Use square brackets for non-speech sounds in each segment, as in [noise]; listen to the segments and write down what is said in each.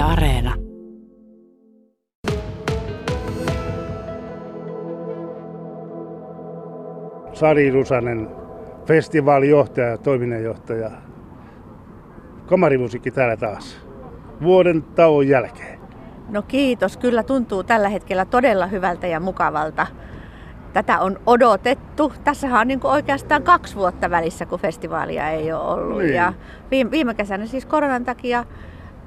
Yle Areena. Sari Rusanen, festivaalijohtaja ja toiminnanjohtaja. Kamarimusiikki täällä taas. Vuoden tauon jälkeen. No kiitos, kyllä tuntuu tällä hetkellä todella hyvältä ja mukavalta. Tätä on odotettu. Tässähän on niin oikeastaan kaksi vuotta välissä, kun festivaalia ei ole ollut. Niin. Ja viime, viime kesänä siis koronan takia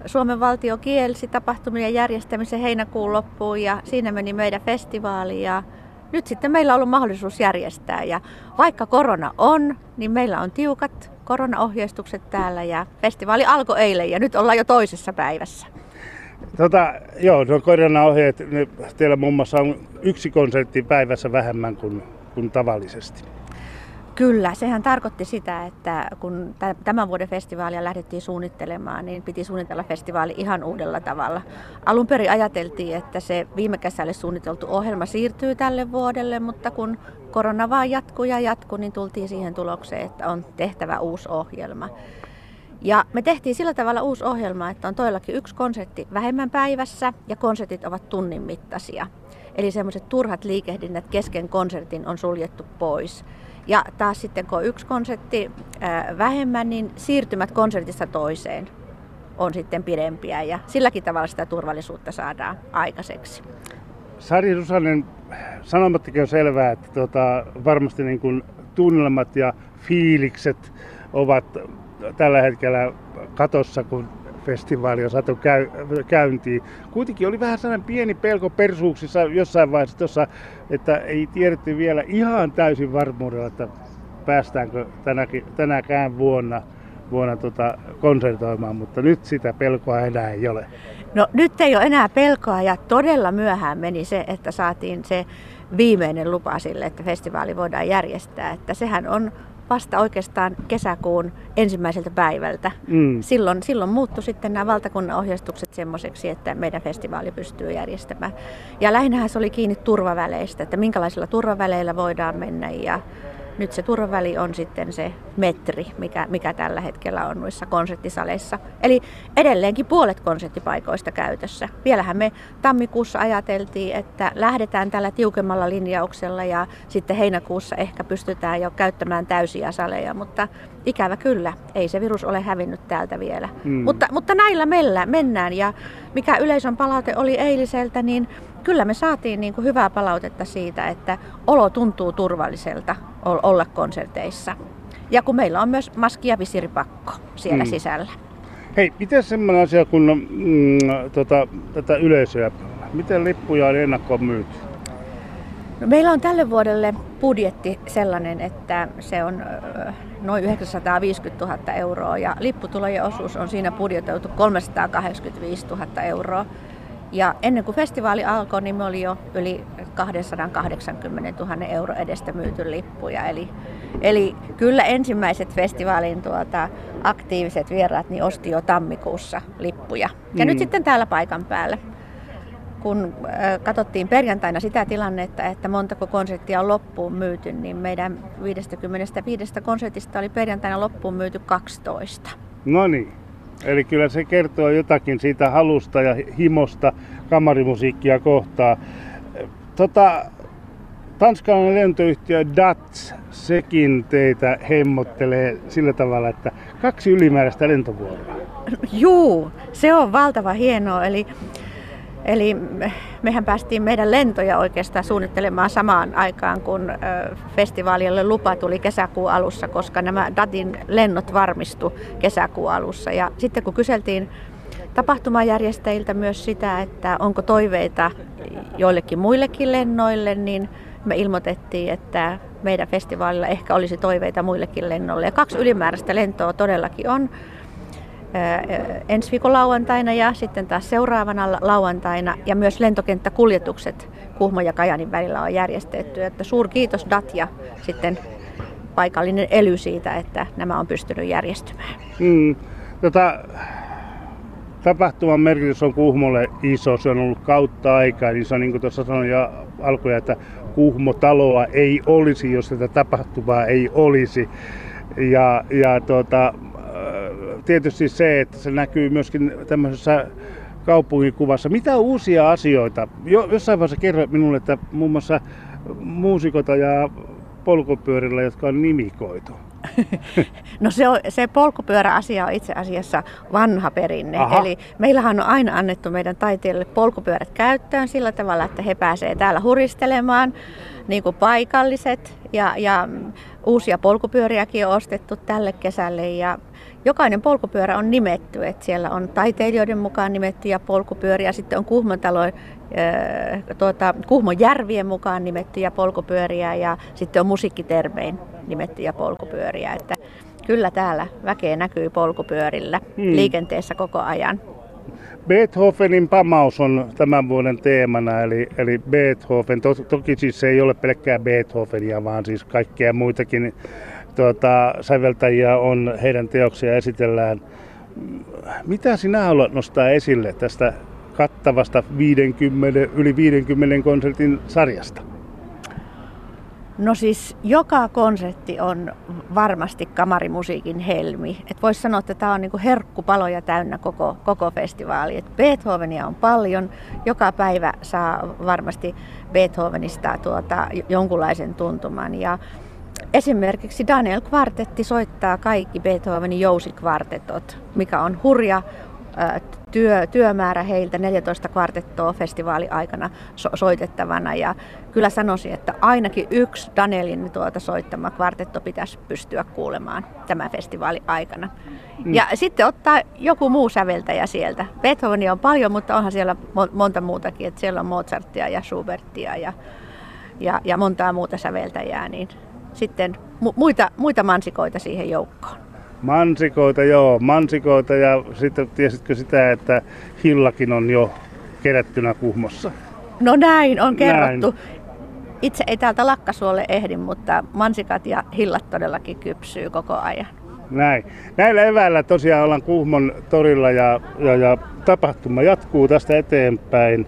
Suomen valtio kielsi tapahtumien järjestämisen heinäkuun loppuun ja siinä meni meidän festivaali. Ja nyt sitten meillä on ollut mahdollisuus järjestää. Ja vaikka korona on, niin meillä on tiukat koronaohjeistukset täällä ja festivaali alkoi eilen ja nyt ollaan jo toisessa päivässä. Tota, joo, no koronaohjeet, teillä muun muassa on yksi konsertti päivässä vähemmän kuin, kuin tavallisesti. Kyllä, sehän tarkoitti sitä, että kun tämän vuoden festivaalia lähdettiin suunnittelemaan, niin piti suunnitella festivaali ihan uudella tavalla. Alun perin ajateltiin, että se viime kesälle suunniteltu ohjelma siirtyy tälle vuodelle, mutta kun korona vaan jatkuu ja jatkuu, niin tultiin siihen tulokseen, että on tehtävä uusi ohjelma. Ja me tehtiin sillä tavalla uusi ohjelma, että on todellakin yksi konsertti vähemmän päivässä ja konsertit ovat tunnin mittaisia. Eli semmoiset turhat liikehdinnät kesken konsertin on suljettu pois. Ja taas sitten kun yksi konsertti vähemmän, niin siirtymät konsertista toiseen on sitten pidempiä ja silläkin tavalla sitä turvallisuutta saadaan aikaiseksi. Sari Rusanen, sanomattakin on selvää, että tota, varmasti niin kuin tunnelmat ja fiilikset ovat tällä hetkellä katossa, kun festivaali on saatu käy, käyntiin. Kuitenkin oli vähän sellainen pieni pelko persuuksissa jossain vaiheessa tuossa, että ei tiedetty vielä ihan täysin varmuudella, että päästäänkö tänäkin, tänäkään vuonna vuonna tota konsertoimaan, mutta nyt sitä pelkoa enää ei ole. No nyt ei ole enää pelkoa ja todella myöhään meni se, että saatiin se viimeinen lupa sille, että festivaali voidaan järjestää. Että sehän on vasta oikeastaan kesäkuun ensimmäiseltä päivältä. Mm. Silloin, silloin muuttui sitten nämä valtakunnan ohjeistukset semmoiseksi, että meidän festivaali pystyy järjestämään. Ja lähinnä se oli kiinni turvaväleistä, että minkälaisilla turvaväleillä voidaan mennä ja nyt se turvaväli on sitten se metri, mikä, mikä tällä hetkellä on noissa konserttisaleissa. Eli edelleenkin puolet konserttipaikoista käytössä. Vielähän me tammikuussa ajateltiin, että lähdetään tällä tiukemmalla linjauksella ja sitten heinäkuussa ehkä pystytään jo käyttämään täysiä saleja, mutta ikävä kyllä, ei se virus ole hävinnyt täältä vielä. Mm. Mutta, mutta näillä mennään ja mikä yleisön palaute oli eiliseltä, niin kyllä me saatiin niin kuin hyvää palautetta siitä, että olo tuntuu turvalliselta olla konserteissa. Ja kun meillä on myös maski- ja visiripakko siellä mm. sisällä. Hei, miten semmoinen asia, kun mm, tota, tätä yleisöä, miten lippuja on ennakkoon myyty? No, meillä on tälle vuodelle budjetti sellainen, että se on noin 950 000 euroa ja lipputulojen osuus on siinä budjetoitu 385 000 euroa. Ja ennen kuin festivaali alkoi, niin me oli jo yli 280 000 euro edestä myyty lippuja. Eli, eli kyllä ensimmäiset festivaalin tuota, aktiiviset vieraat niin osti jo tammikuussa lippuja. Ja mm. nyt sitten täällä paikan päällä kun katsottiin perjantaina sitä tilannetta, että montako konserttia on loppuun myyty, niin meidän 55 konsertista oli perjantaina loppuun myyty 12. No niin. Eli kyllä se kertoo jotakin siitä halusta ja himosta kamarimusiikkia kohtaan. Tota, tanskalainen lentoyhtiö DATS, sekin teitä hemmottelee sillä tavalla, että kaksi ylimääräistä lentovuoroa. Juu, se on valtava hienoa. Eli Eli mehän päästiin meidän lentoja oikeastaan suunnittelemaan samaan aikaan, kun festivaalille lupa tuli kesäkuun alussa, koska nämä DATin lennot varmistu kesäkuun alussa. Ja sitten kun kyseltiin tapahtumajärjestäjiltä myös sitä, että onko toiveita joillekin muillekin lennoille, niin me ilmoitettiin, että meidän festivaalilla ehkä olisi toiveita muillekin lennoille. Ja kaksi ylimääräistä lentoa todellakin on ensi viikon lauantaina ja sitten taas seuraavana lauantaina. Ja myös lentokenttäkuljetukset Kuhmo ja Kajanin välillä on järjestetty. Että suur kiitos Dat ja sitten paikallinen ely siitä, että nämä on pystynyt järjestymään. Mm, tota, tapahtuman merkitys on Kuhmolle iso, se on ollut kautta aikaa, niin se on niin kuin tuossa sanoin jo alkuja, että Kuhmo-taloa ei olisi, jos tätä tapahtumaa ei olisi. Ja, ja tuota, tietysti se, että se näkyy myöskin tämmöisessä kaupungin kuvassa. Mitä uusia asioita? Jo, jossain vaiheessa kerroit minulle, että muun muassa muusikoita ja polkupyörillä, jotka on nimikoitu. [laughs] No se, on, se polkupyöräasia on itse asiassa vanha perinne. Aha. Eli meillähän on aina annettu meidän taiteilijoille polkupyörät käyttöön sillä tavalla, että he pääsevät täällä huristelemaan, niin kuin paikalliset. Ja, ja uusia polkupyöriäkin on ostettu tälle kesälle. Ja jokainen polkupyörä on nimetty. Että siellä on taiteilijoiden mukaan nimettyjä polkupyöriä, sitten on Kuhmon talon tuota, Kuhmon järvien mukaan nimettyjä polkupyöriä ja sitten on musiikkitermein nimettyjä polkupyöriä. Että kyllä täällä väkeä näkyy polkupyörillä hmm. liikenteessä koko ajan. Beethovenin pamaus on tämän vuoden teemana, eli, eli Beethoven, to, toki siis se ei ole pelkkää Beethovenia, vaan siis kaikkia muitakin tuota, säveltäjiä on, heidän teoksia esitellään. Mitä sinä haluat nostaa esille tästä kattavasta 50, yli 50 konsertin sarjasta? No siis joka konsertti on varmasti kamarimusiikin helmi. Et voisi sanoa, että tämä on niinku herkkupaloja täynnä koko, koko festivaali. Et Beethovenia on paljon. Joka päivä saa varmasti Beethovenista tuota, jonkunlaisen tuntuman. Ja esimerkiksi Daniel Kvartetti soittaa kaikki Beethovenin jousikvartetot, mikä on hurja työ, työmäärä heiltä 14 kvartettoa festivaali aikana so, soitettavana ja kyllä sanoisin, että ainakin yksi Danielin tuota soittama kvartetto pitäisi pystyä kuulemaan tämän festivaali aikana. Mm. Ja sitten ottaa joku muu säveltäjä sieltä. Beethovenia on paljon, mutta onhan siellä monta muutakin, että siellä on Mozartia ja Schubertia ja, ja, ja montaa muuta säveltäjää, niin sitten mu- muita, muita mansikoita siihen joukkoon. Mansikoita, joo, mansikoita ja sitten tiesitkö sitä, että hillakin on jo kerättynä Kuhmossa? No näin on kerrottu. Näin. Itse ei täältä Lakkasuolle ehdi, mutta mansikat ja hillat todellakin kypsyy koko ajan. Näin. Näillä eväillä tosiaan ollaan Kuhmon torilla ja, ja, ja tapahtuma jatkuu tästä eteenpäin.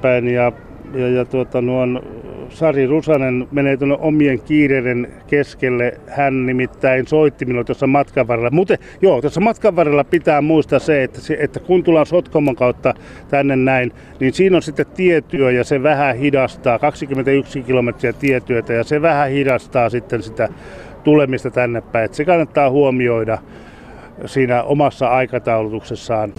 Päin ja, ja, ja tuota, nuon Sari Rusanen menee tuonne omien kiireiden keskelle. Hän nimittäin soitti minulle tuossa matkan varrella. Mutta joo, tuossa matkan varrella pitää muistaa se, että, se, että kun tullaan Sotkomon kautta tänne näin, niin siinä on sitten tietyö ja se vähän hidastaa, 21 kilometriä tietyötä ja se vähän hidastaa sitten sitä tulemista tänne päin. Että se kannattaa huomioida siinä omassa aikataulutuksessaan.